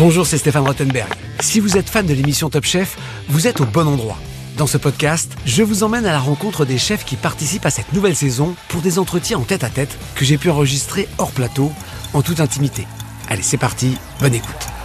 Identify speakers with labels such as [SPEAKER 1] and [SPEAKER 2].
[SPEAKER 1] Bonjour, c'est Stéphane Rottenberg. Si vous êtes fan de l'émission Top Chef, vous êtes au bon endroit. Dans ce podcast, je vous emmène à la rencontre des chefs qui participent à cette nouvelle saison pour des entretiens en tête à tête que j'ai pu enregistrer hors plateau, en toute intimité. Allez, c'est parti, bonne écoute.